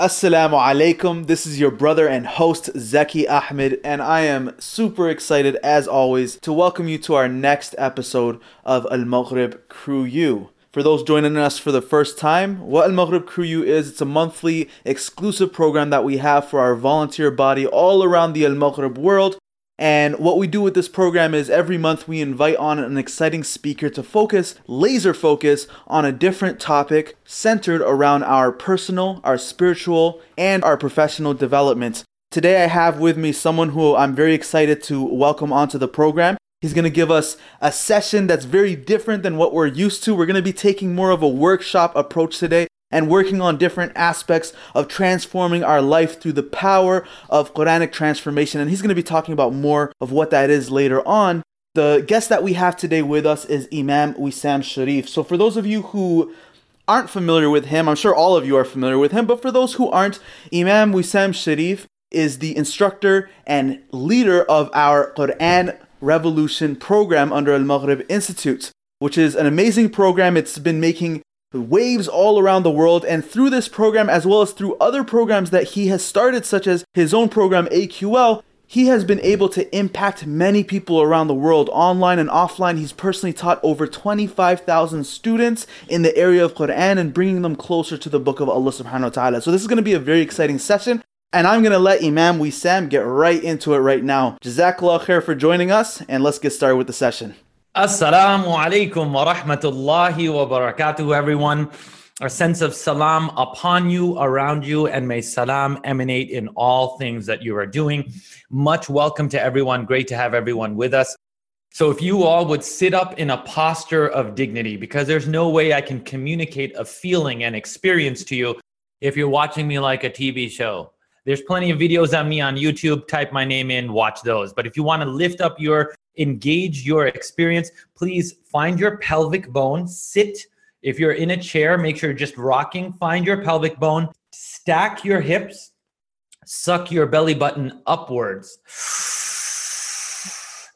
Assalamu alaikum. This is your brother and host Zeki Ahmed, and I am super excited as always to welcome you to our next episode of Al Maghrib Crew U. For those joining us for the first time, what Al Maghrib Crew U is, it's a monthly exclusive program that we have for our volunteer body all around the Al Maghrib world and what we do with this program is every month we invite on an exciting speaker to focus, laser focus, on a different topic centered around our personal, our spiritual, and our professional development. Today I have with me someone who I'm very excited to welcome onto the program. He's going to give us a session that's very different than what we're used to. We're going to be taking more of a workshop approach today and working on different aspects of transforming our life through the power of Quranic transformation. And he's going to be talking about more of what that is later on. The guest that we have today with us is Imam Wisam Sharieff. So, for those of you who aren't familiar with him, I'm sure all of you are familiar with him, but for those who aren't, Imam Wisam Sharieff is the instructor and leader of our Quran Revolution program under Al Maghrib Institute, which is an amazing program. It's been making waves all around the world. And through this program, as well as through other programs that he has started, such as his own program, AQL, he has been able to impact many people around the world, online and offline. He's personally taught over 25,000 students in the area of Quran and bringing them closer to the book of Allah subhanahu wa ta'ala. So, this is going to be a very exciting session. And I'm going to let Imam Wisam get right into it right now. Jazakallah khair for joining us, and let's get started with the session. Assalamu alaikum wa rahmatullahi wa barakatuh, everyone. A sense of salam upon you, around you, and may salam emanate in all things that you are doing. Much welcome to everyone. Great to have everyone with us. So, if you all would sit up in a posture of dignity, because there's no way I can communicate a feeling and experience to you if you're watching me like a TV show. There's plenty of videos on me on YouTube. Type my name in, watch those. But if you want to lift up your engage your experience. Please find your pelvic bone, sit. If you're in a chair, make sure you're just rocking. Find your pelvic bone, stack your hips, suck your belly button upwards,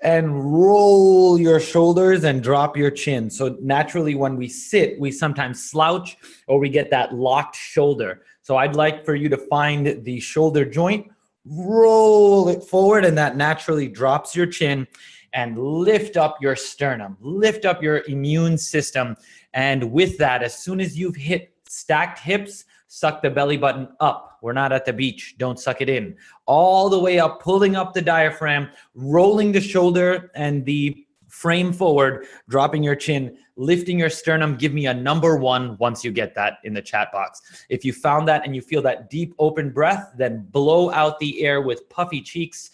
and roll your shoulders and drop your chin. So, naturally, when we sit, we sometimes slouch or we get that locked shoulder. So, I'd like for you to find the shoulder joint, roll it forward, and that naturally drops your chin and lift up your sternum, lift up your immune system. And with that, as soon as you've hit stacked hips, suck the belly button up. We're not at the beach. Don't suck it in. All the way up, pulling up the diaphragm, rolling the shoulder and the frame forward, dropping your chin, lifting your sternum. Give me a number one once you get that in the chat box. If you found that and you feel that deep open breath, then blow out the air with puffy cheeks.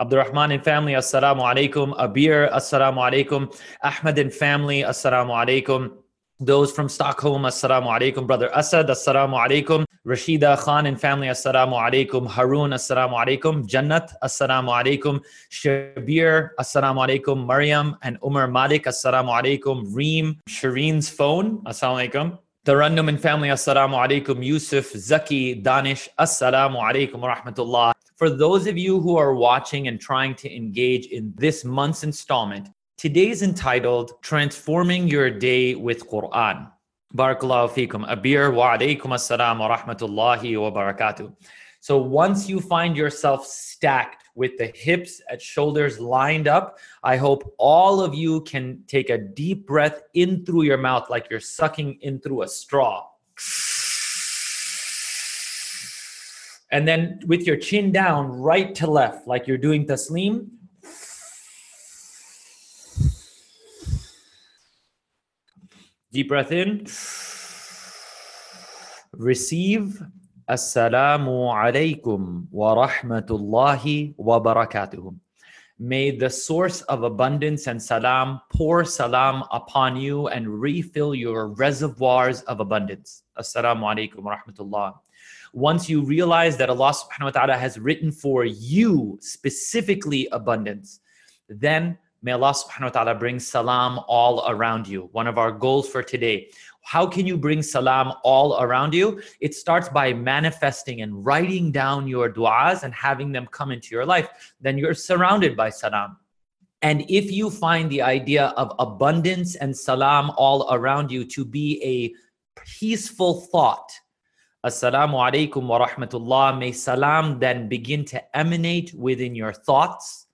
Abdurrahman and family, assalamu alaikum. Abir, assalamu alaikum. Ahmed and family, assalamu alaikum. Those from Stockholm, assalamu alaikum. Brother Asad, assalamu alaikum. Rashida Khan and family, assalamu alaikum. Harun, assalamu alaikum. Jannat, assalamu alaikum. Shabir, assalamu alaikum. Maryam and Umar Malik, assalamu alaikum. Reem, Shireen's phone, assalamu alaikum. Tarannum and family, assalamu alaikum. Yusuf, Zaki, Danish, assalamu alaikum rahmatullah. For those of you who are watching and trying to engage in this month's installment, today's entitled Transforming Your Day with Quran. Barakallahu fikum. Abir wa alaykum assalam wa rahmatullahi wa barakatuh. So once you find yourself stacked with the hips at shoulders lined up, I hope all of you can take a deep breath in through your mouth like you're sucking in through a straw. And then with your chin down, right to left, like you're doing taslim. Deep breath in. Receive. Assalamu alaikum wa rahmatullahi wa barakatuh. May the source of abundance and salam pour salam upon you and refill your reservoirs of abundance. Assalamu alaikum wa rahmatullah once you realize that Allah subhanahu wa ta'ala has written for you specifically abundance, then may Allah subhanahu wa ta'ala bring salam all around you. One of our goals for today. How can you bring salam all around you? It starts by manifesting and writing down your du'as and having them come into your life. Then you're surrounded by salam. And if you find the idea of abundance and salam all around you to be a peaceful thought, Assalamu alaikum wa rahmatullah. May salam then begin to emanate within your thoughts.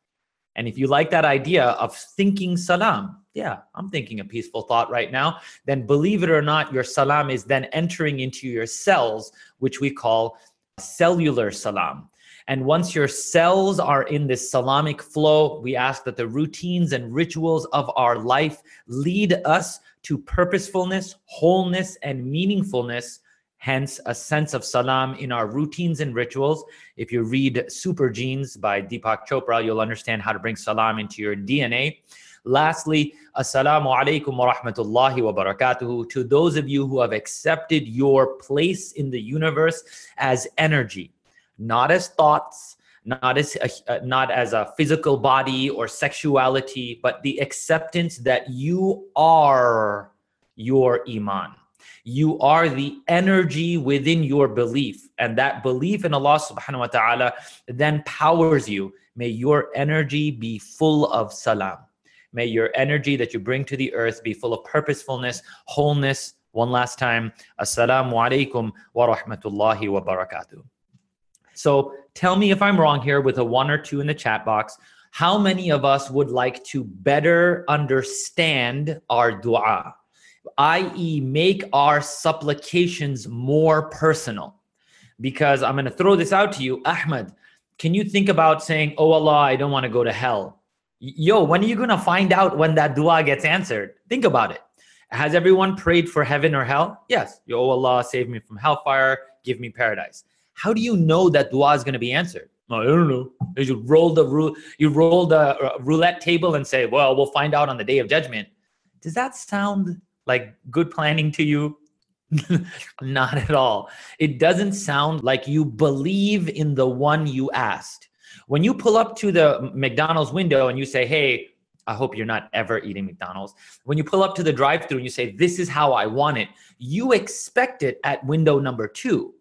And if you like that idea of thinking salam, yeah, I'm thinking a peaceful thought right now, then believe it or not, your salam is then entering into your cells, which we call cellular salam. And once your cells are in this salamic flow, we ask that the routines and rituals of our life lead us to purposefulness, wholeness, and meaningfulness. Hence, a sense of salam in our routines and rituals. If you read Super Genes by Deepak Chopra, you'll understand how to bring salam into your DNA. Lastly, Assalamu alaikum wa rahmatullahi wa barakatuhu. To those of you who have accepted your place in the universe as energy, not as thoughts, not as a, uh, not as a physical body or sexuality, but the acceptance that you are your iman. You are the energy within your belief, and that belief in Allah subhanahu wa ta'ala then powers you. May your energy be full of salam. May your energy that you bring to the earth be full of purposefulness, wholeness. One last time, Assalamu alaikum wa rahmatullahi wa barakatuh. So tell me if I'm wrong here with a one or two in the chat box. How many of us would like to better understand our dua, i.e., make our supplications more personal? Because I'm going to throw this out to you, Ahmed. Can you think about saying, Oh Allah, I don't want to go to hell? Yo, when are you going to find out when that dua gets answered? Think about it. Has everyone prayed for heaven or hell? Yes. Yo, Allah, save me from hellfire, give me paradise. How do you know that dua is going to be answered? Oh, I don't know. You roll the you roll the uh, roulette table and say, "Well, we'll find out on the day of judgment." Does that sound like good planning to you? Not at all. It doesn't sound like you believe in the one you asked. When you pull up to the McDonald's window and you say, "Hey, I hope you're not ever eating McDonald's." When you pull up to the drive-through and you say, "This is how I want it," you expect it at window number 2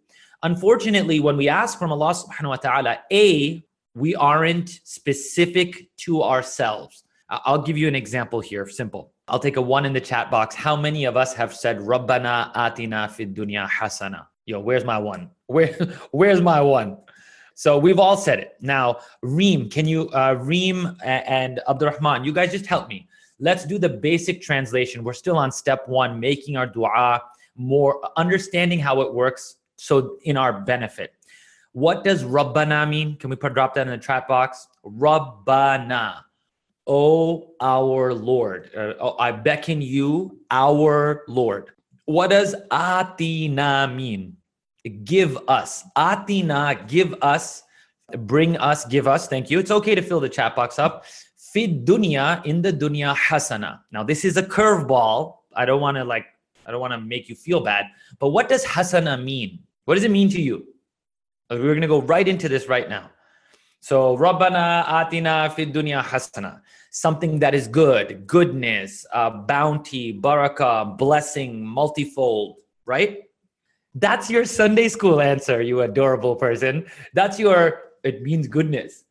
Unfortunately, when we ask from Allah subhanahu wa ta'ala, A, we aren't specific to ourselves. I'll give you an example here, simple. I'll take a one in the chat box. How many of us have said, Rabbana atina fid dunya hasana? Yo, where's my one? Where, where's my one? So we've all said it. Now, Reem, can you, uh, Reem and Abdurrahman, you guys just help me. Let's do the basic translation. We're still on step one, making our dua more, understanding how it works, so in our benefit. What does Rabbana mean? Can we put drop that in the chat box? Rabbana. Oh, our Lord. Uh, oh, I beckon you, our Lord. What does Atina mean? Give us. Atina, give us, bring us, give us. Thank you. It's okay to fill the chat box up. Fid dunya, in the dunya hasana. Now, this is a curveball. I don't want to like I don't want to make you feel bad. But what does hasana mean? What does it mean to you? We're going to go right into this right now. So, Rabbana atina fid dunya hasana. Something that is good, goodness, uh, bounty, barakah, blessing, multifold, right? That's your Sunday school answer, you adorable person. That's your, it means goodness.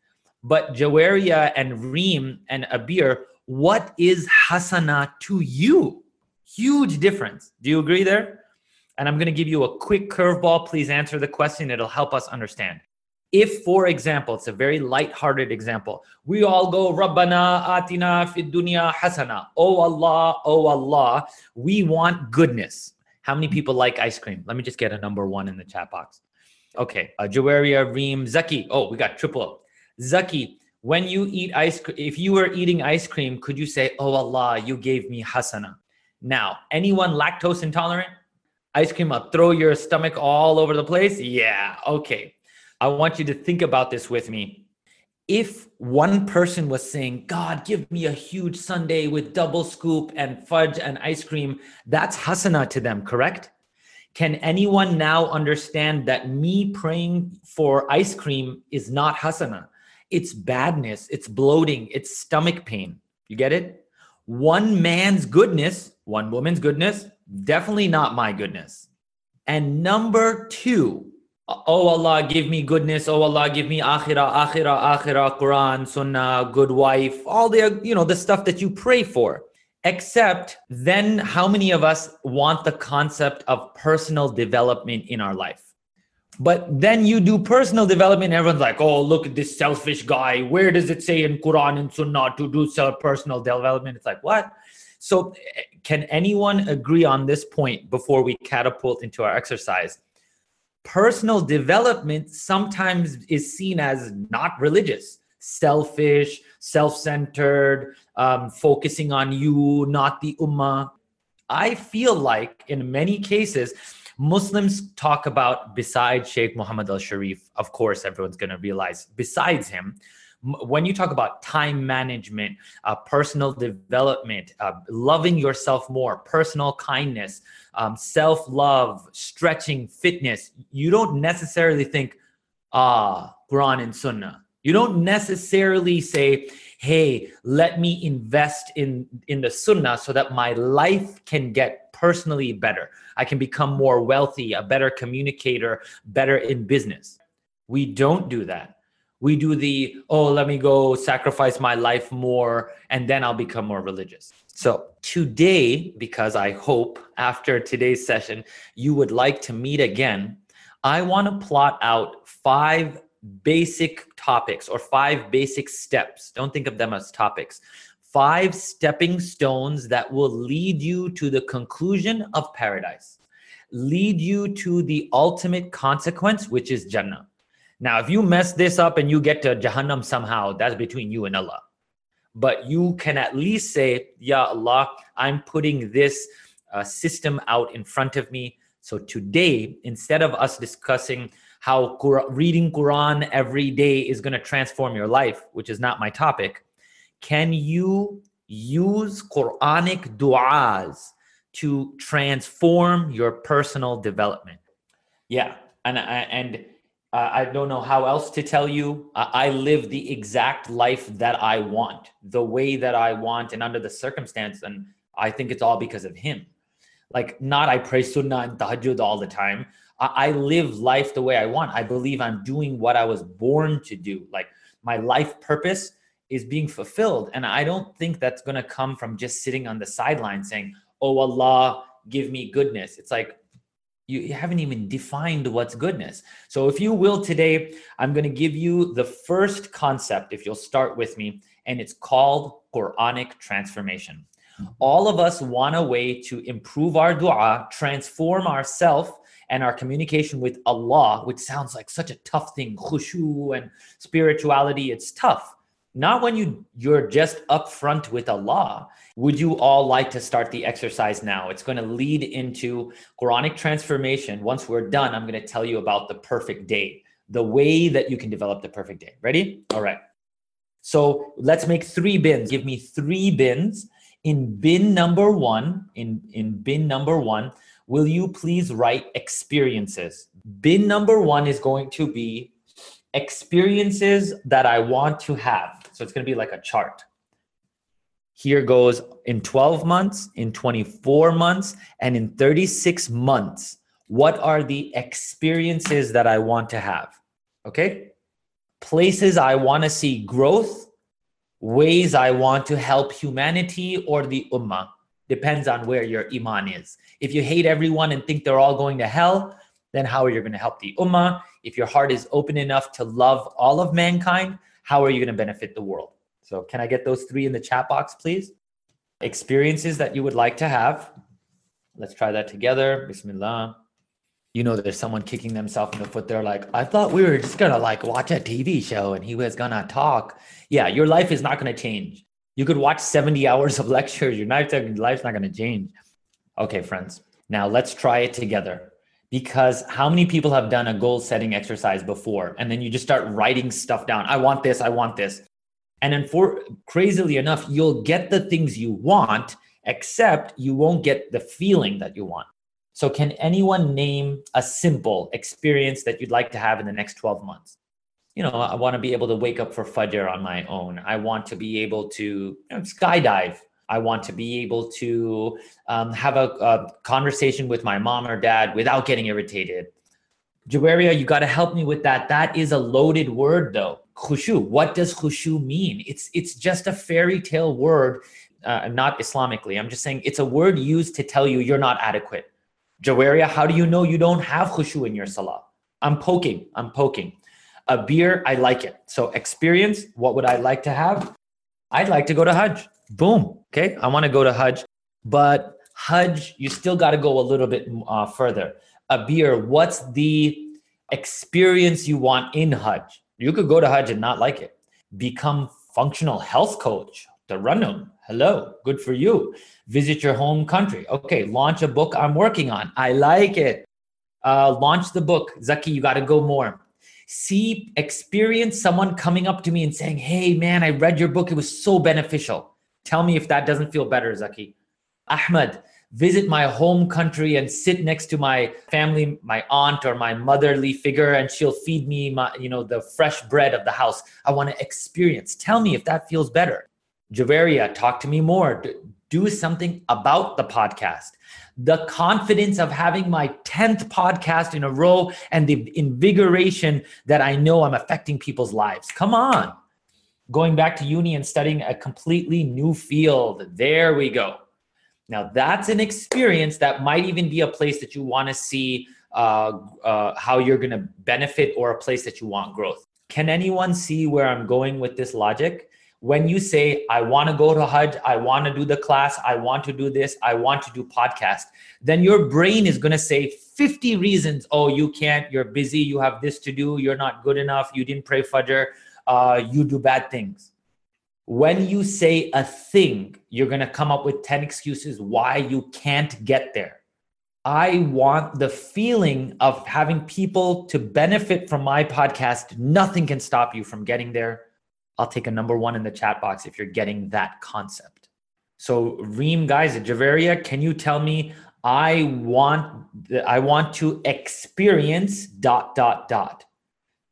But Jawaria and Reem and Abir, what is hasana to you? Huge difference. Do you agree there? And I'm going to give you a quick curveball. Please answer the question. It'll help us understand. If, for example, it's a very light-hearted example, we all go, Rabbana atina fid dunya hasana. Oh Allah, oh Allah, we want goodness. How many people like ice cream? Let me just get a number one in the chat box. Okay, uh, Jawaria, Reem, Zaki. Oh, we got triple. Zaki, when you eat ice cream, if you were eating ice cream, could you say, Oh Allah, you gave me hasana? Now, anyone lactose intolerant? Ice cream will throw your stomach all over the place? Yeah, okay. I want you to think about this with me. If one person was saying, God, give me a huge sundae with double scoop and fudge and ice cream, that's hasana to them, correct? Can anyone now understand that me praying for ice cream is not hasana? It's badness, it's bloating, it's stomach pain. You get it? One man's goodness one woman's goodness, definitely not my goodness. And number two, oh Allah, give me goodness. Oh Allah, give me akhirah, akhirah, akhirah, Quran, sunnah, good wife, all the, you know, the stuff that you pray for. Except then, how many of us want the concept of personal development in our life? But then you do personal development, everyone's like, oh, look at this selfish guy. Where does it say in Quran and Sunnah to do self personal development? It's like, what? So, eh, can anyone agree on this point before we catapult into our exercise? Personal development sometimes is seen as not religious, selfish, self centered, um, focusing on you, not the ummah. I feel like in many cases, Muslims talk about besides Sheikh Muhammad Alshareef, of course, everyone's going to realize besides him, when you talk about time management, uh, personal development, uh, loving yourself more, personal kindness, um, self love, stretching, fitness, you don't necessarily think, ah, Quran and Sunnah. You don't necessarily say, hey, let me invest in, in the Sunnah so that my life can get personally better. I can become more wealthy, a better communicator, better in business. We don't do that. We do the, oh, let me go sacrifice my life more and then I'll become more religious. So, today, because I hope after today's session you would like to meet again, I want to plot out five basic topics or five basic steps. Don't think of them as topics five stepping stones that will lead you to the conclusion of paradise, lead you to the ultimate consequence, which is Jannah. Now, if you mess this up and you get to Jahannam somehow, that's between you and Allah. But you can at least say, Ya Allah, I'm putting this uh, system out in front of me. So today, instead of us discussing how reading Quran every day is going to transform your life, which is not my topic, can you use Quranic du'as to transform your personal development? Yeah, and and uh, I don't know how else to tell you. I live the exact life that I want, the way that I want, and under the circumstance. And I think it's all because of Him. Like, not I pray sunnah and tahajjud all the time. I, I live life the way I want. I believe I'm doing what I was born to do. Like, my life purpose is being fulfilled. And I don't think that's going to come from just sitting on the sideline saying, Oh, Allah, give me goodness. It's like, you haven't even defined what's goodness. So, if you will, today, I'm going to give you the first concept, if you'll start with me, and it's called Quranic transformation. All of us want a way to improve our dua, transform ourselves and our communication with Allah, which sounds like such a tough thing, khushu and spirituality, it's tough not when you you're just upfront with Allah. Would you all like to start the exercise now? It's going to lead into Quranic transformation. Once we're done, I'm going to tell you about the perfect day, the way that you can develop the perfect day. Ready? All right. So let's make three bins. Give me three bins. In bin number one, in, in bin number one, will you please write experiences? Bin number one is going to be experiences that I want to have. So it's going to be like a chart. Here goes in 12 months, in 24 months, and in 36 months. What are the experiences that I want to have? Okay. Places I want to see growth, ways I want to help humanity or the ummah. Depends on where your iman is. If you hate everyone and think they're all going to hell, then how are you going to help the ummah? If your heart is open enough to love all of mankind, how are you going to benefit the world? So, can I get those three in the chat box, please? Experiences that you would like to have. Let's try that together. Bismillah. You know, there's someone kicking themselves in the foot. They're like, I thought we were just going to like watch a TV show and he was going to talk. Yeah, your life is not going to change. You could watch 70 hours of lectures. Your life's not going to change. Okay, friends. Now let's try it together because how many people have done a goal setting exercise before? And then you just start writing stuff down. I want this i want this. And then for crazily enough you'll get the things you want except you won't get the feeling that you want. So can anyone name a simple experience that you'd like to have in the next 12 months? You know i want to be able to wake up for fajr on my own. I want to be able to you know, skydive I want to be able to um, have a, a, conversation with my mom or dad without getting irritated. Jawaria, you got to help me with that. That is a loaded word, though. Khushu. What does khushu mean? It's it's just a fairy tale word uh, not Islamically. I'm just saying it's a word used to tell you you're not adequate. Jawaria, how do you know you don't have khushu in your salah? I'm poking. I'm poking. Abir, I like it. So experience, what would I like to have? I'd like to go to Hajj. Boom. Okay. I want to go to Hajj, but Hajj, you still got to go a little bit uh, further. Abir, what's the experience you want in Hajj? You could go to Hajj and not like it. Become functional health coach. Tarannum. Hello. Good for you. Visit your home country. Okay. Launch a book I'm working on. I like it. Uh, launch the book. Zaki, you got to go more see experience someone coming up to me and saying hey man i read your book it was so beneficial tell me if that doesn't feel better zaki. Ahmed visit my home country and sit next to my family my aunt or my motherly figure and she'll feed me my you know the fresh bread of the house. I want to experience. Tell me if that feels better. Javeria, talk to me more. Do something about the podcast. The confidence of having my 10th podcast in a row and the invigoration that I know I'm affecting people's lives. Come on. Going back to uni and studying a completely new field. There we go. Now, that's an experience that might even be a place that you want to see uh, uh, how you're going to benefit or a place that you want growth. Can anyone see where I'm going with this logic? when you say i want to go to hajj i want to do the class i want to do this i want to do podcast then your brain is going to say 50 reasons oh you can't you're busy you have this to do you're not good enough you didn't pray fajr uh, you do bad things when you say a thing you're going to come up with 10 excuses why you can't get there I want the feeling of having people to benefit from my podcast. Nothing can stop you from getting there. I'll take a number one in the chat box if you're getting that concept. So Reem guys, Javeria, can you tell me I want I want to experience dot dot dot.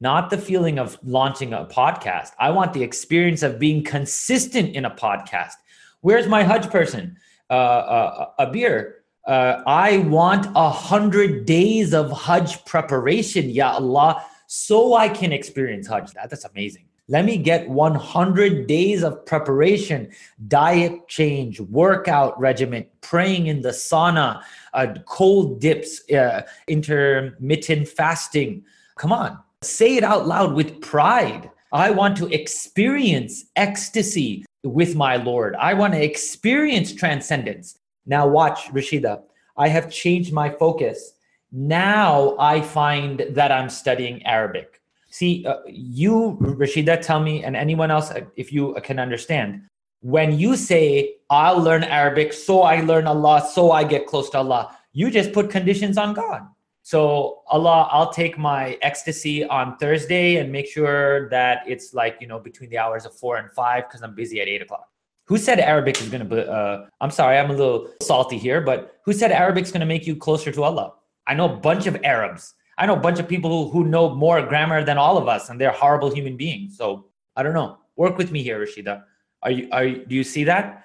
Not the feeling of launching a podcast. I want the experience of being consistent in a podcast. Where's my Hajj person? Uh, uh, Abir. Uh, I want a hundred days of Hajj preparation, Ya Allah, so I can experience Hajj. That, that's amazing. Let me get 100 days of preparation, diet change, workout regimen, praying in the sauna, uh, cold dips, uh, intermittent fasting. Come on, say it out loud with pride. I want to experience ecstasy with my Lord. I want to experience transcendence. Now, watch, Rashida. I have changed my focus. Now I find that I'm studying Arabic. See, uh, you, Rashida, tell me, and anyone else, uh, if you can understand, when you say, I'll learn Arabic, so I learn Allah, so I get close to Allah, you just put conditions on God. So, Allah, I'll take my ecstasy on Thursday and make sure that it's like, you know, between the hours of four and five because I'm busy at eight o'clock. Who said Arabic is going to uh, I'm sorry, I'm a little salty here, but who said Arabic's going to make you closer to Allah? I know a bunch of Arabs I know a bunch of people who, who know more grammar than all of us, and they're horrible human beings. So I don't know. Work with me here, Rashida. Are you are you, do you see that?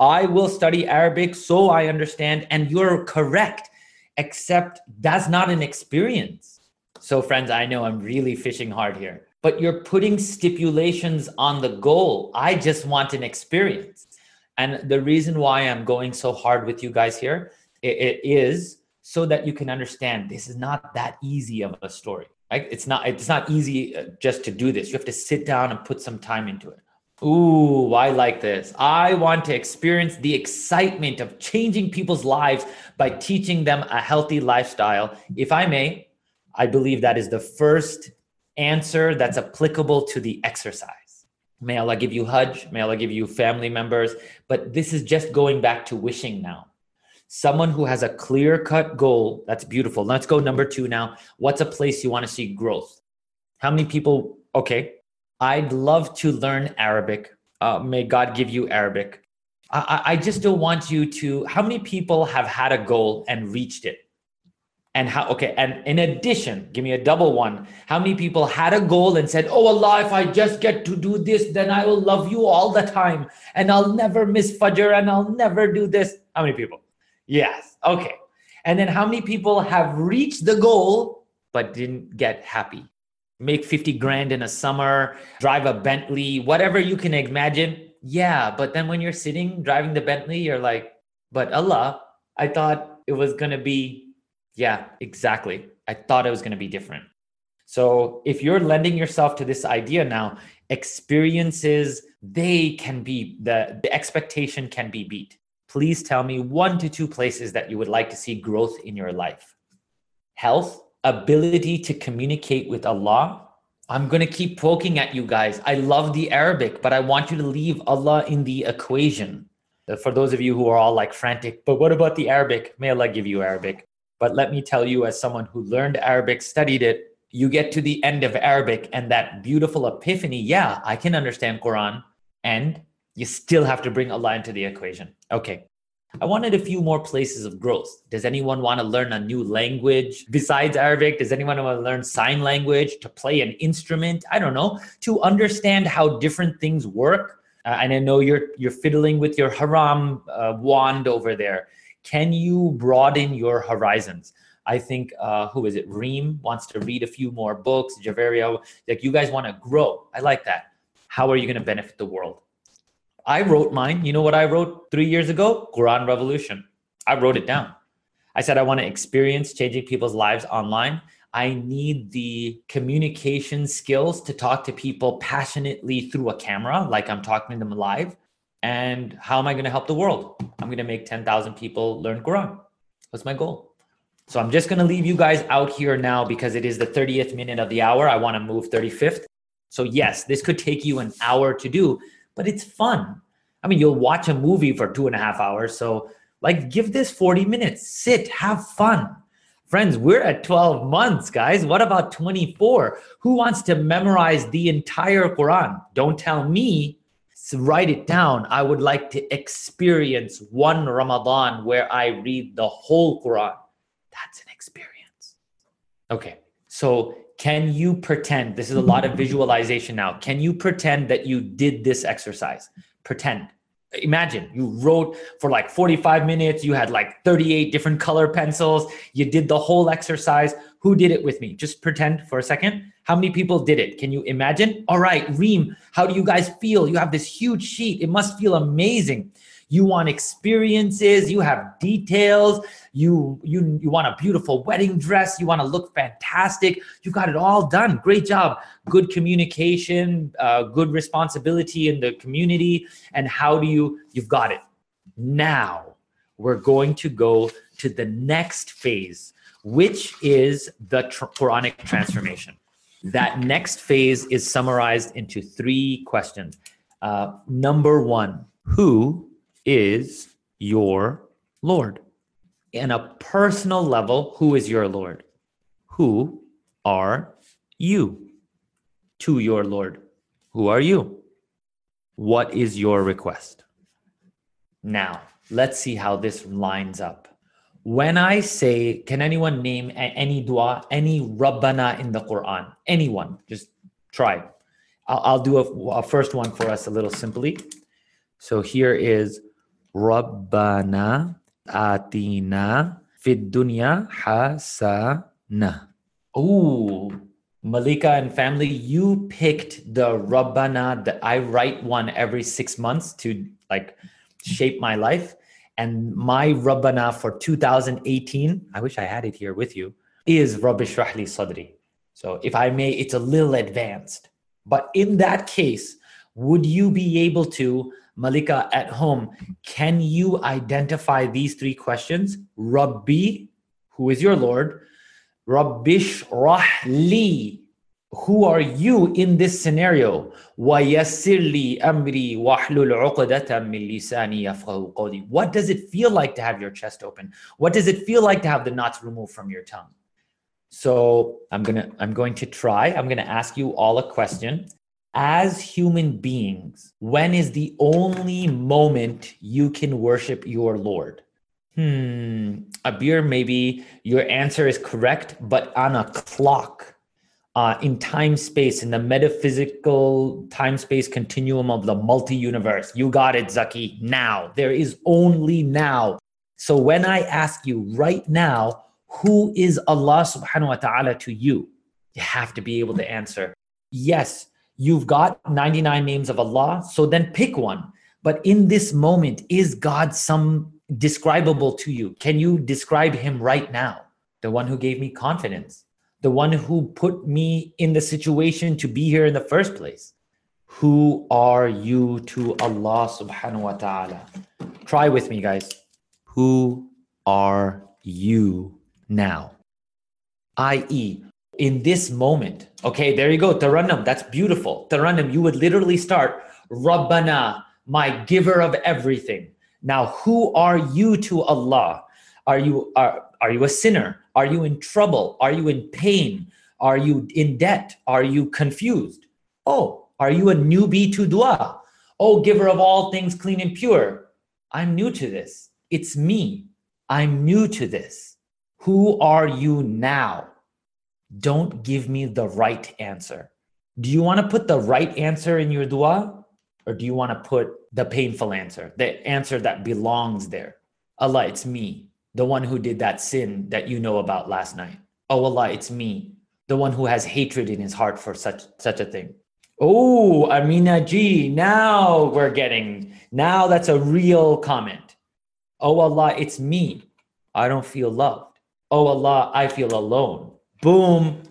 I will study Arabic so I understand, and you're correct, except that's not an experience. So, friends, I know I'm really fishing hard here, but you're putting stipulations on the goal. I just want an experience. And the reason why I'm going so hard with you guys here it, is so that you can understand this is not that easy of a story right it's not it's not easy uh, just to do this you have to sit down and put some time into it Ooh, I like this. I want to experience the excitement of changing people's lives by teaching them a healthy lifestyle. If I may, I believe that is the first answer that's applicable to the exercise. May Allah give you Hajj, may Allah give you family members, but this is just going back to wishing now someone who has a clear cut goal that's beautiful let's go number two now what's a place you want to see growth how many people okay i'd love to learn arabic uh, may god give you arabic I, I just don't want you to how many people have had a goal and reached it and how okay and in addition give me a double one how many people had a goal and said oh allah if i just get to do this then i will love you all the time and i'll never miss fajr and i'll never do this how many people Yes. Okay. And then how many people have reached the goal but didn't get happy? Make 50 grand in a summer, drive a Bentley, whatever you can imagine. yeah, but then when you're sitting driving the Bentley, you're like, but Allah, I thought it was going to be, yeah, exactly. I thought it was going to be different. So if you're lending yourself to this idea now, experiences, they can be, the, the expectation can be beat. Please tell me one to two places that you would like to see growth in your life. Health, ability to communicate with Allah. I'm going to keep poking at you guys. I love the Arabic, but I want you to leave Allah in the equation. Uh, for those of you who are all like frantic, but what about the Arabic? May Allah give you Arabic. But let me tell you, as someone who learned Arabic, studied it, you get to the end of Arabic and that beautiful epiphany. Yeah, I can understand Quran. And you still have to bring Allah into the equation. Okay. I wanted a few more places of growth. Does anyone want to learn a new language besides Arabic? Does anyone want to learn sign language, to play an instrument? I don't know, to understand how different things work. Uh, and I know you're you're fiddling with your haram uh, wand over there. Can you broaden your horizons? I think uh, who is it? Reem wants to read a few more books. Javeria, like you guys want to grow. I like that. How are you going to benefit the world? I wrote mine. You know what I wrote three years ago? Quran Revolution. I wrote it down. I said I want to experience changing people's lives online. I need the communication skills to talk to people passionately through a camera, like I'm talking to them live. And how am I going to help the world? I'm going to make 10,000 people learn Quran. What's my goal? So I'm just going to leave you guys out here now because it is the 30th minute of the hour. I want to move 35th. So, yes, this could take you an hour to do, but it's fun. I mean, you'll watch a movie for two and a half hours. So, like, give this 40 minutes, sit, have fun. Friends, we're at 12 months, guys. What about 24? Who wants to memorize the entire Quran? Don't tell me. So write it down. I would like to experience one Ramadan where I read the whole Quran. That's an experience. Okay. So, can you pretend? This is a lot of visualization now. Can you pretend that you did this exercise? Pretend. Imagine you wrote for like 45 minutes, you had like 38 different color pencils, you did the whole exercise. Who did it with me? Just pretend for a second. How many people did it? Can you imagine? All right, Reem, how do you guys feel? You have this huge sheet. It must feel amazing you want experiences you have details you you you want a beautiful wedding dress you want to look fantastic. You got it all done. Great job. Good communication uh, good responsibility in the community and how do you you've got it. Now we're going to go to the next phase which is the tr- quranic transformation. That next phase is summarized into three questions. Uh, number one who is your Lord. In a personal level, who is your Lord? Who are you to your Lord? Who are you? What is your request? Now, let's see how this lines up. When I say, can anyone name any dua, any Rabbana in the Quran? Anyone, just try. I'll, I'll do a, a first one for us a little simply. So here is Rabbana atina fid dunya hasana. Oh, Malika and family, you picked the Rabbana that I write one every six months to like shape my life. And my Rabbana for 2018, I wish I had it here with you, is Rabbi Shrahli Sadri. So if I may, it's a little advanced. But in that case, would you be able to Malika at home, can you identify these three questions? Rabbi, who is your Lord? Rabbish Rahli, who are you in this scenario? وَيَسِّرْ amri وَحْلُلْ عُقْدَةً مِّن لِسَانِي يَفْقَهُ قَوْلِي What does it feel like to have your chest open? What does it feel like to have the knots removed from your tongue? So I'm gonna I'm going to try. I'm gonna ask you all a question as human beings, when is the only moment you can worship your Lord? Hmm, Abir, maybe your answer is correct, but on a clock, uh, in time space, in the metaphysical time space continuum of the multi universe. You got it, Zaki. Now, there is only now. So when I ask you right now, who is Allah subhanahu wa ta'ala to you? You have to be able to answer. Yes, You've got 99 names of Allah, so then pick one. But in this moment, is God some describable to you? Can you describe him right now? The one who gave me confidence, the one who put me in the situation to be here in the first place. Who are you to Allah subhanahu wa ta'ala? Try with me, guys. Who are you now? I.e., in this moment. Okay, there you go. Tarannum, that's beautiful. Tarannum, you would literally start, Rabbana, my giver of everything. Now, who are you to Allah? Are you are, are you a sinner? Are you in trouble? Are you in pain? Are you in debt? Are you confused? Oh, are you a newbie to dua? Oh, giver of all things clean and pure. I'm new to this. It's me. I'm new to this. Who are you now? Don't give me the right answer. Do you want to put the right answer in your dua? Or do you want to put the painful answer, the answer that belongs there? Allah, it's me, the one who did that sin that you know about last night. Oh Allah, it's me, the one who has hatred in his heart for such such a thing. Oh, Amina G, now we're getting, now that's a real comment. Oh Allah, it's me. I don't feel loved. Oh Allah, I feel alone. Boom.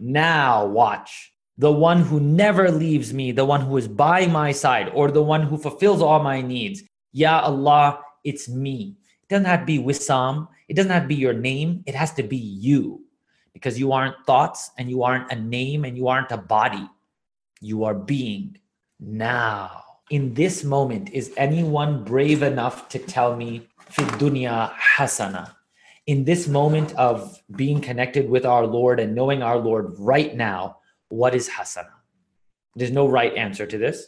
Now watch. The one who never leaves me, the one who is by my side, or the one who fulfills all my needs. Ya Allah, it's me. It doesn't have to be Wisam. It doesn't have to be your name. It has to be you because you aren't thoughts and you aren't a name and you aren't a body. You are being. Now, in this moment, is anyone brave enough to tell me, Fi dunya hasana? In this moment of being connected with our Lord and knowing our Lord right now, what is hasana? There's no right answer to this.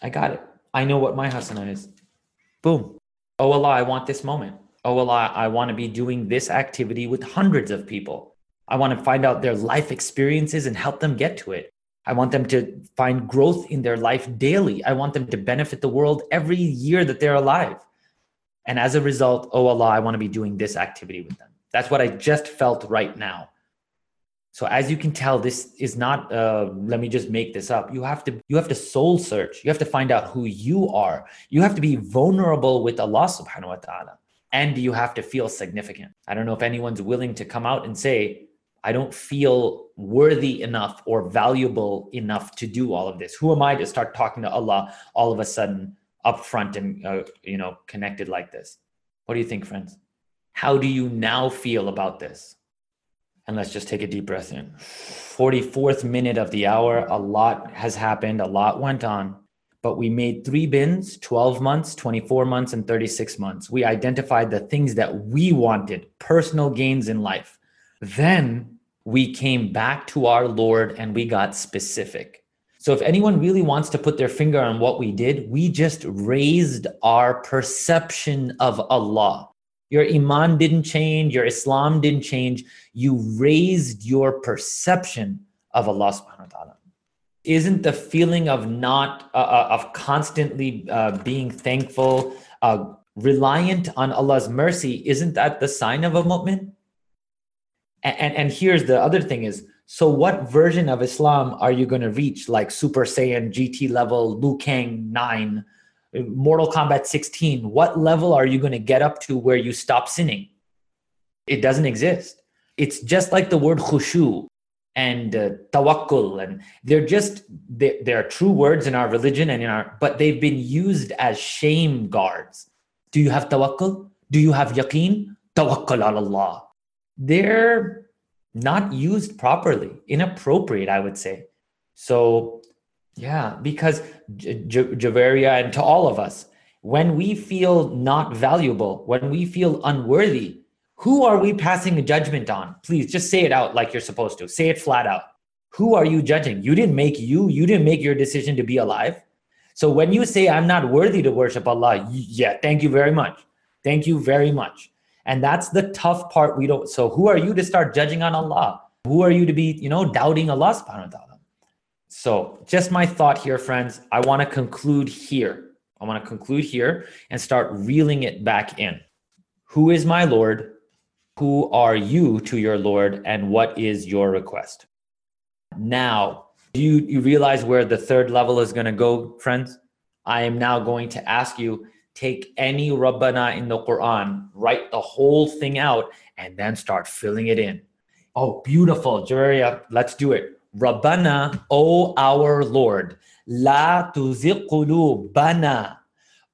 I got it. I know what my hasana is. Boom. Oh Allah, I want this moment. Oh Allah, I want to be doing this activity with hundreds of people. I want to find out their life experiences and help them get to it. I want them to find growth in their life daily. I want them to benefit the world every year that they're alive. And as a result, oh Allah, I want to be doing this activity with them. That's what I just felt right now. So as you can tell, this is not. Uh, let me just make this up. You have to. You have to soul search. You have to find out who you are. You have to be vulnerable with Allah Subhanahu wa Taala, and you have to feel significant. I don't know if anyone's willing to come out and say, "I don't feel worthy enough or valuable enough to do all of this." Who am I to start talking to Allah all of a sudden? Upfront and uh, you know connected like this. What do you think friends? How do you now feel about this? And let's just take a deep breath in. 44th minute of the hour a lot has happened a lot went on but we made three bins 12 months 24 months and 36 months. We identified the things that we wanted personal gains in life. Then we came back to our lord and we got specific so if anyone really wants to put their finger on what we did, we just raised our perception of Allah. Your iman didn't change, your Islam didn't change. You raised your perception of Allah subhanahu wa ta'ala. Isn't the feeling of not, uh, uh, of constantly uh, being thankful, uh, reliant on Allah's mercy, isn't that the sign of a mu'min? And, and, and here's the other thing is, so, what version of Islam are you going to reach? Like Super Saiyan GT level, Liu Kang 9, Mortal Kombat 16? What level are you going to get up to where you stop sinning? It doesn't exist. It's just like the word khushu and uh, tawakkul, and they're just they, they are true words in our religion and in our, but they've been used as shame guards. Do you have tawakkul? Do you have yaqeen? Tawakkul Allah. They're not used properly, inappropriate, I would say. So, yeah, because J- Javaria and to all of us, when we feel not valuable, when we feel unworthy, who are we passing a judgment on? Please just say it out like you're supposed to. Say it flat out. Who are you judging? You didn't make you, you didn't make your decision to be alive. So when you say, I'm not worthy to worship Allah, yeah, thank you very much. Thank you very much. And that's the tough part. We don't. So who are you to start judging on Allah? Who are you to be, you know, doubting Allah subhanahu wa ta'ala? So just my thought here, friends. I want to conclude here. I want to conclude here and start reeling it back in. Who is my Lord? Who are you to your Lord? And what is your request? Now, Do you, you realize where the third level is going to go, friends? I am now going to ask you take any Rabbana in the Quran, write the whole thing out, and then start filling it in. Oh, beautiful. Jaria, let's do it. Rabbana, O our Lord, La bana.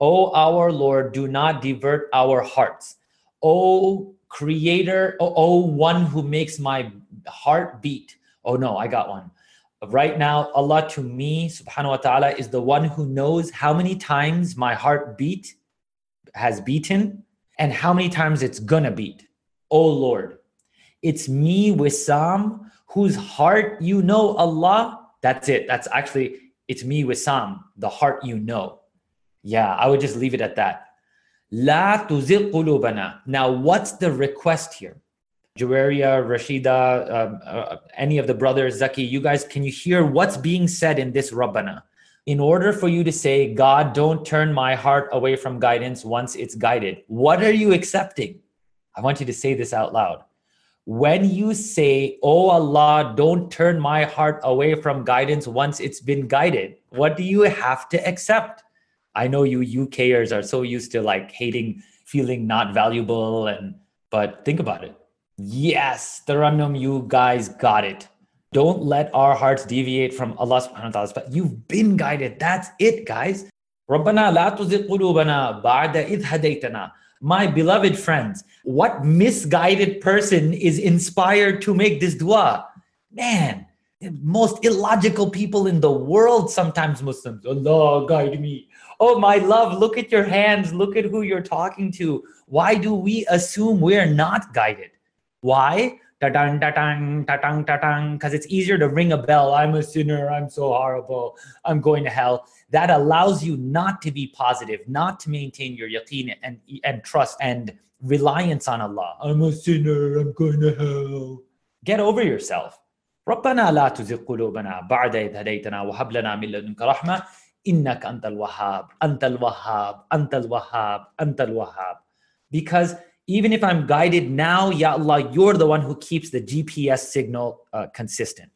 O our Lord, do not divert our hearts. O creator, o one who makes my heart beat. Oh no, I got one. Right now, Allah to me, subhanahu wa ta'ala, is the one who knows how many times my heart beat has beaten and how many times it's gonna beat. Oh Lord, it's me, Wisam, whose heart you know, Allah. That's it. That's actually it's me, Wisam, the heart you know. Yeah, I would just leave it at that. La. Now, what's the request here? Jawaria, Rashida, um, uh, any of the brothers, Zaki, you guys, can you hear what's being said in this Rabbana? In order for you to say, God, don't turn my heart away from guidance once it's guided, what are you accepting? I want you to say this out loud when you say, Oh Allah, don't turn my heart away from guidance once it's been guided, what do you have to accept? I know you UKers are so used to like hating, feeling not valuable, and but think about it. Yes, Tarannum, you guys got it. Don't let our hearts deviate from Allah subhanahu wa ta'ala. But you've been guided. That's it, guys. ربنا لا تزغ قلوبنا بعد إذ هديتنا my beloved friends, what misguided person is inspired to make this dua? Man, most illogical people in the world, sometimes Muslims. Allah, guide me. Oh, my love, look at your hands. Look at who you're talking to. Why do we assume we're not guided? Why? Ta-tang, ta-tang, ta-tang, ta-tang, because it's easier to ring a bell. I'm a sinner. I'm so horrible. I'm going to hell that allows you not to be positive, not to maintain your yaqeen and, and trust and reliance on Allah. I'm a sinner, I'm going to hell. Get over yourself. ربنا لا تزغ قلوبنا بعد إذ هديتنا وهب لنا من لدنك رحمة إنك أنت الوهاب أنت الوهاب أنت الوهاب أنت الوهاب because even if I'm guided now, Ya Allah, you're the one who keeps the GPS signal uh, consistent.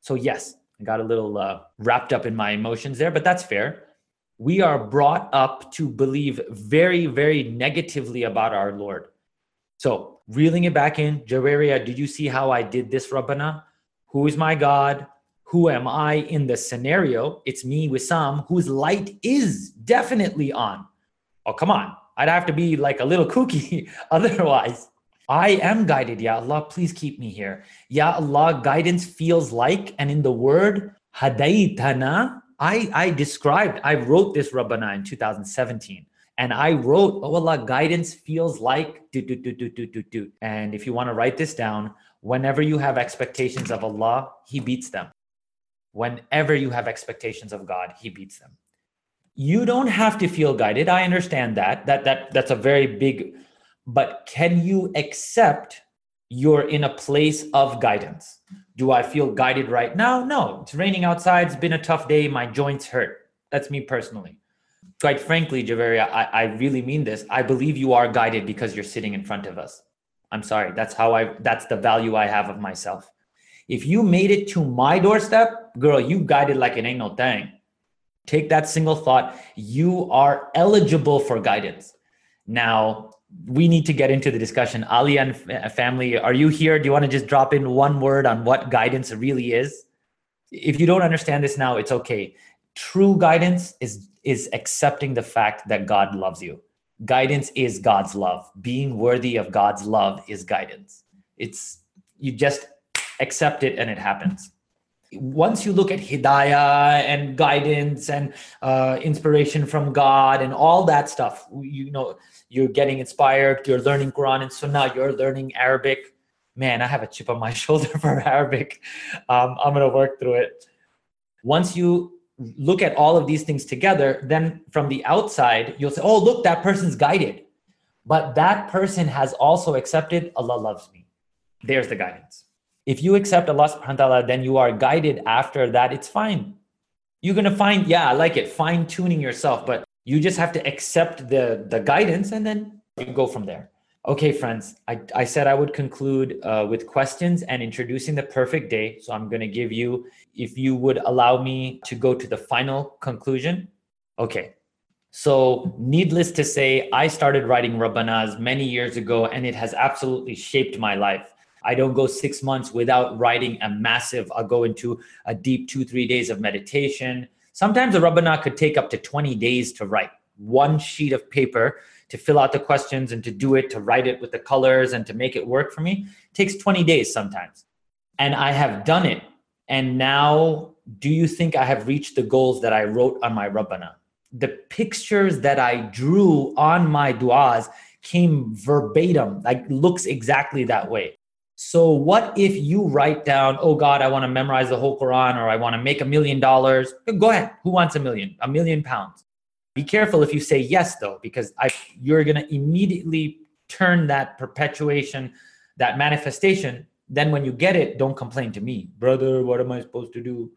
So yes, I got a little uh, wrapped up in my emotions there, but that's fair. We are brought up to believe very, very negatively about our Lord. So, reeling it back in, Jawaria, did you see how I did this, Rabbana? Who is my God? Who am I in the scenario? It's me, Wisam, whose light is definitely on. Oh, come on. I'd have to be like a little kooky otherwise. I am guided, Ya Allah. Please keep me here. Ya Allah, guidance feels like, and in the word hadaitana, I, I described, I wrote this Rabbana in 2017. And I wrote, oh Allah, guidance feels like do, do, do, do, do, do, do. And if you want to write this down, whenever you have expectations of Allah, He beats them. Whenever you have expectations of God, He beats them. You don't have to feel guided. I understand that. That that that's a very big but can you accept you're in a place of guidance? Do I feel guided right now? No, it's raining outside. It's been a tough day. My joints hurt. That's me personally. Quite frankly, Javeria, I, I really mean this. I believe you are guided because you're sitting in front of us. I'm sorry. That's how I, that's the value I have of myself. If you made it to my doorstep, girl, you guided like it ain't no thing. Take that single thought. You are eligible for guidance. Now, we need to get into the discussion. Ali and uh, family, are you here? Do you want to just drop in one word on what guidance really is? If you don't understand this now, it's okay. True guidance is is accepting the fact that God loves you. Guidance is God's love. Being worthy of God's love is guidance. It's you just accept it and it happens once you look at hidayah and guidance and uh, inspiration from God and all that stuff, you know, you're getting inspired, you're learning Quran and Sunnah, you're learning Arabic. Man, I have a chip on my shoulder for Arabic. Um, I'm to work through it. Once you look at all of these things together, then from the outside, you'll say, oh, look, that person's guided. But that person has also accepted Allah loves me. There's the guidance. If you accept Allah subhanahu wa ta'ala, then you are guided after that, it's fine. You're gonna find, yeah, I like it, fine-tuning yourself, but you just have to accept the the guidance and then you go from there. Okay, friends, I, I said I would conclude uh, with questions and introducing the perfect day. So I'm going to give you, if you would allow me to go to the final conclusion. Okay. So, needless to say, I started writing Rabbanas many years ago, and it has absolutely shaped my life. I don't go six months without writing a massive, I'll go into a deep two, three days of meditation. Sometimes a Rabbana could take up to 20 days to write one sheet of paper to fill out the questions and to do it, to write it with the colors and to make it work for me takes 20 days sometimes. And I have done it. And now, do you think I have reached the goals that I wrote on my Rabbana? The pictures that I drew on my du'as came verbatim, like looks exactly that way. So, what if you write down, oh God, I want to memorize the whole Quran or I want to make a million dollars? Go ahead. Who wants a million? A million pounds. Be careful if you say yes, though, because I, you're going to immediately turn that perpetuation, that manifestation. Then when you get it, don't complain to me, brother. What am I supposed to do?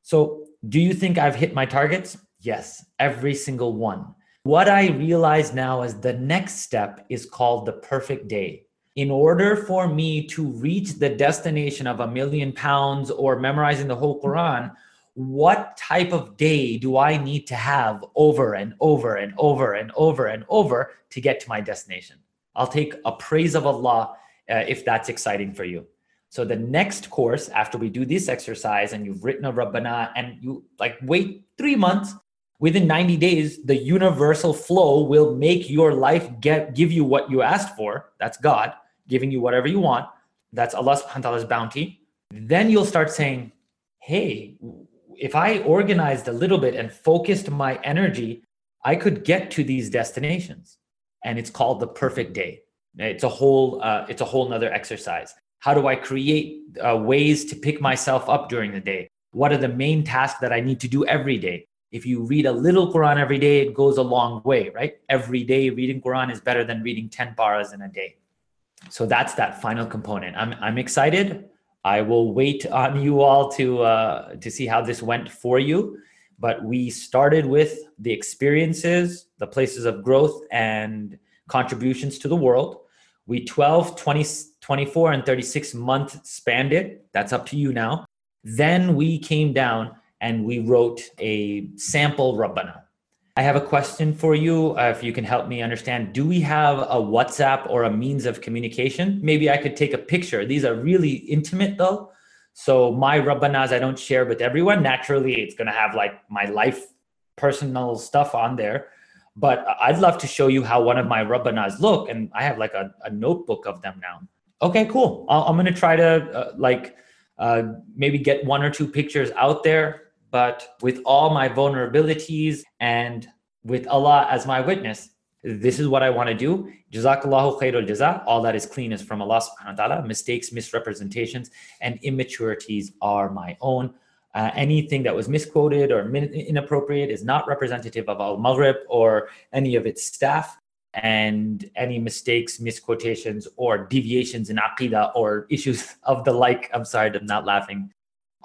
So, do you think I've hit my targets? Yes, every single one. What I realize now is the next step is called the perfect day. In order for me to reach the destination of a million pounds or memorizing the whole Quran, what type of day do I need to have over and over and over and over and over to get to my destination? I'll take a praise of Allah uh, if that's exciting for you. So the next course after we do this exercise and you've written a Rabbana and you like wait 3 months within 90 days the universal flow will make your life get give you what you asked for that's God giving you whatever you want that's Allah subhanahu wa ta'ala's bounty then you'll start saying hey if I organized a little bit and focused my energy, I could get to these destinations. And it's called the perfect day. It's a whole uh, it's a whole nother exercise. How do I create uh, ways to pick myself up during the day? What are the main tasks that I need to do every day? If you read a little Quran every day, it goes a long way, right? Every day reading Quran is better than reading 10 paras in a day. So that's that final component. I'm, I'm excited. I will wait on you all to uh, to see how this went for you. But we started with the experiences, the places of growth, and contributions to the world. We 12, 20, 24, and 36 month spanned it. That's up to you now. Then we came down and we wrote a sample Rabbana. I have a question for you, uh, if you can help me understand. Do we have a WhatsApp or a means of communication? Maybe I could take a picture. These are really intimate, though. So my Rabbanas, I don't share with everyone. Naturally, it's going to have like my life, personal stuff on there. But I'd love to show you how one of my Rabbanas look. And I have like a, a notebook of them now. Okay, cool. i am going to try to uh, like uh, maybe get one or two pictures out there but with all my vulnerabilities and with Allah as my witness, this is what I want to do. Jazakallahu khairul jaza. All that is clean is from Allah subhanahu wa ta'ala. Mistakes, misrepresentations, and immaturities are my own. Uh, anything that was misquoted or min- inappropriate is not representative of Al Maghrib or any of its staff. And any mistakes, misquotations, or deviations in aqidah or issues of the like, I'm sorry, I'm not laughing,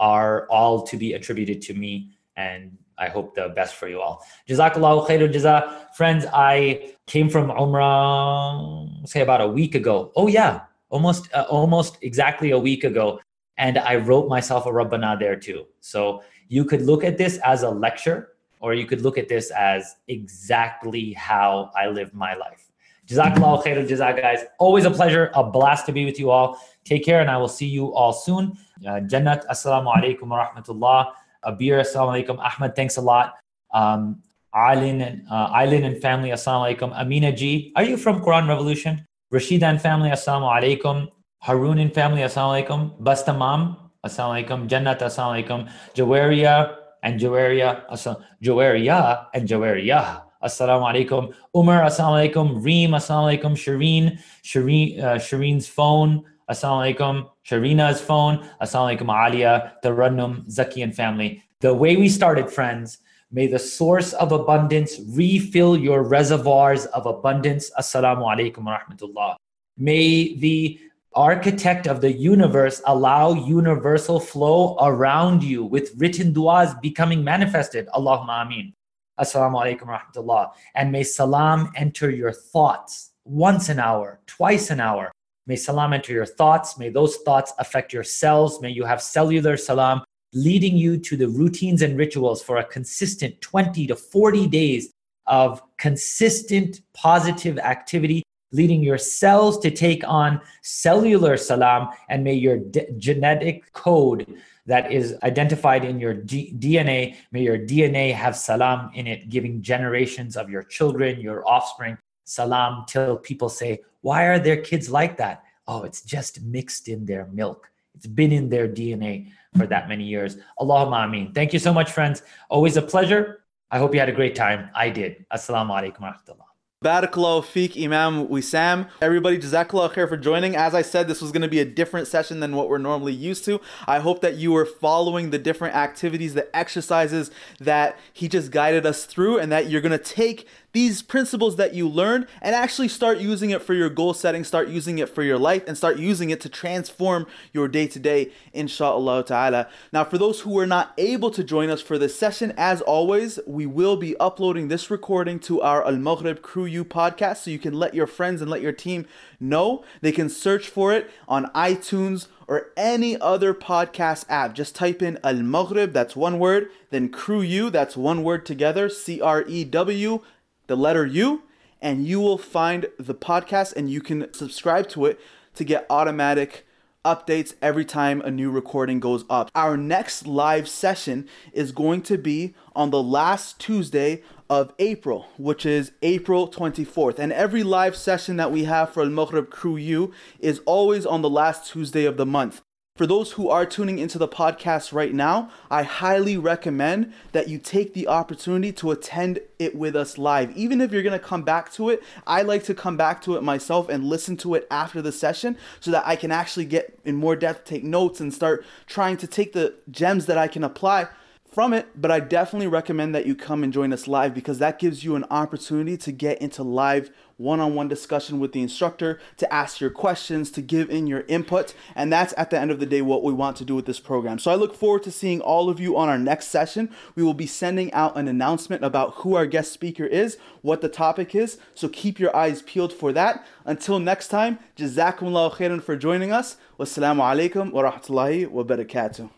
are all to be attributed to me. And I hope the best for you all. Jazakallahu khairul jaza. Friends, I came from Umrah, say about a week ago. Oh, yeah, almost, uh, almost exactly a week ago. And I wrote myself a Rabbana there too. So you could look at this as a lecture, or you could look at this as exactly how I live my life. Jazakallahu khairul jaza, guys. Always a pleasure, a blast to be with you all. Take care, and I will see you all soon. Uh, Jannat, assalamu alaikum wa rahmatullah. Abir, assalamu alaikum. Ahmed, thanks a lot. Um, and uh, and family, assalamu alaikum. Amina G, are you from Quran Revolution? Rashida and family, assalamu alaikum. Harun and family, assalamu alaikum. Bastamam, assalamu alaikum. Jannat, assalamu alaikum. Jawaria and Jawaria, assalamu Jawaria and Jawaria. Assalamu alaikum. Umar, assalamu alaikum. Reem, assalamu alaikum. Shireen, Shireen, uh, Shireen's phone, assalamu alaikum. Sharina's phone, assalamu alaikum. Alia, Tarannum, Zaki, and family. The way we started, friends, may the source of abundance refill your reservoirs of abundance. Assalamu alaikum wa rahmatullah. May the architect of the universe allow universal flow around you with written du'as becoming manifested. Allahumma ameen. Assalamu alaikum rahmatullah. And may salam enter your thoughts. once an hour, twice an hour. May salam enter your thoughts. May those thoughts affect your cells. May you have cellular salam leading you to the routines and rituals for a consistent 20 to 40 days of consistent positive activity, leading your cells to take on cellular salam. And may your genetic code that is identified in your DNA, may your DNA have salam in it, giving generations of your children, your offspring, salam till people say, Why are their kids like that? Oh, it's just mixed in their milk. It's been in their DNA for that many years. Allahumma ameen. Thank you so much, friends. Always a pleasure. I hope you had a great time. I did. Assalamu alaikum. Barakallahu feek, Imam Wisam. Everybody, Jazakallah khair for joining. As I said, this was going to be a different session than what we're normally used to. I hope that you were following the different activities, the exercises that he just guided us through, and that you're going to take these principles that you learned and actually start using it for your goal setting, start using it for your life, and start using it to transform your day to day, inshallah ta'ala. Now, for those who were not able to join us for this session, as always, we will be uploading this recording to our Al Maghrib Crew U podcast so you can let your friends and let your team know. They can search for it on iTunes or any other podcast app. Just type in Al Maghrib, that's one word, then Crew U, that's one word together, C R E W the letter U, and you will find the podcast and you can subscribe to it to get automatic updates every time a new recording goes up. Our next live session is going to be on the last Tuesday of April, which is April 24th. And every live session that we have for Al Maghrib Crew U is always on the last Tuesday of the month. For those who are tuning into the podcast right now, I highly recommend that you take the opportunity to attend it with us live. Even if you're going to come back to it, I like to come back to it myself and listen to it after the session so that I can actually get in more depth, take notes, and start trying to take the gems that I can apply from it, but I definitely recommend that you come and join us live because that gives you an opportunity to get into live one on one discussion with the instructor, to ask your questions, to give in your input. And that's at the end of the day what we want to do with this program. So I look forward to seeing all of you on our next session. We will be sending out an announcement about who our guest speaker is, what the topic is. So keep your eyes peeled for that. Until next time, Jazakumullahu khairan for joining us. Wassalamu alaikum wa rahmatullahi wa barakatuh.